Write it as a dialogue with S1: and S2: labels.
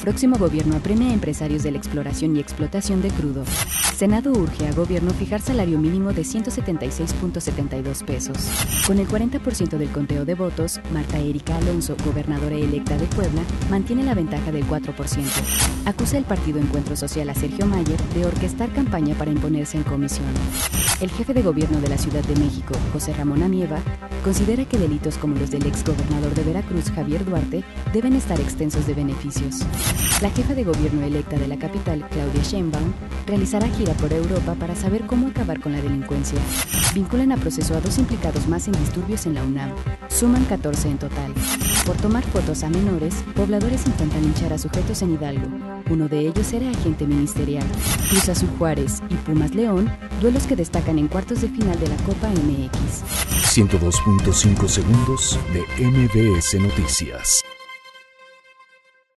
S1: Próximo gobierno apremia a empresarios de la exploración y explotación de crudo. Senado urge a gobierno fijar salario mínimo de 176.72 pesos. Con el 40% del conteo de votos, Marta Erika Alonso, gobernadora electa de Puebla, mantiene la ventaja del 4%. Acusa el Partido Encuentro Social a Sergio Mayer de orquestar campaña para imponerse en comisión. El jefe de gobierno de la Ciudad de México, José Ramón Amieva, considera que delitos como los del ex gobernador de Veracruz, Javier Duarte, deben estar extensos de La jefa de gobierno electa de la capital, Claudia Sheinbaum, realizará gira por Europa para saber cómo acabar con la delincuencia. Vinculan a proceso a dos implicados más en disturbios en la UNAM. Suman 14 en total. Por tomar fotos a menores, pobladores intentan hinchar a sujetos en Hidalgo. Uno de ellos era agente ministerial. Cruz Azul Juárez y Pumas León, duelos que destacan en cuartos de final de la Copa MX.
S2: 102.5 segundos de MBS Noticias.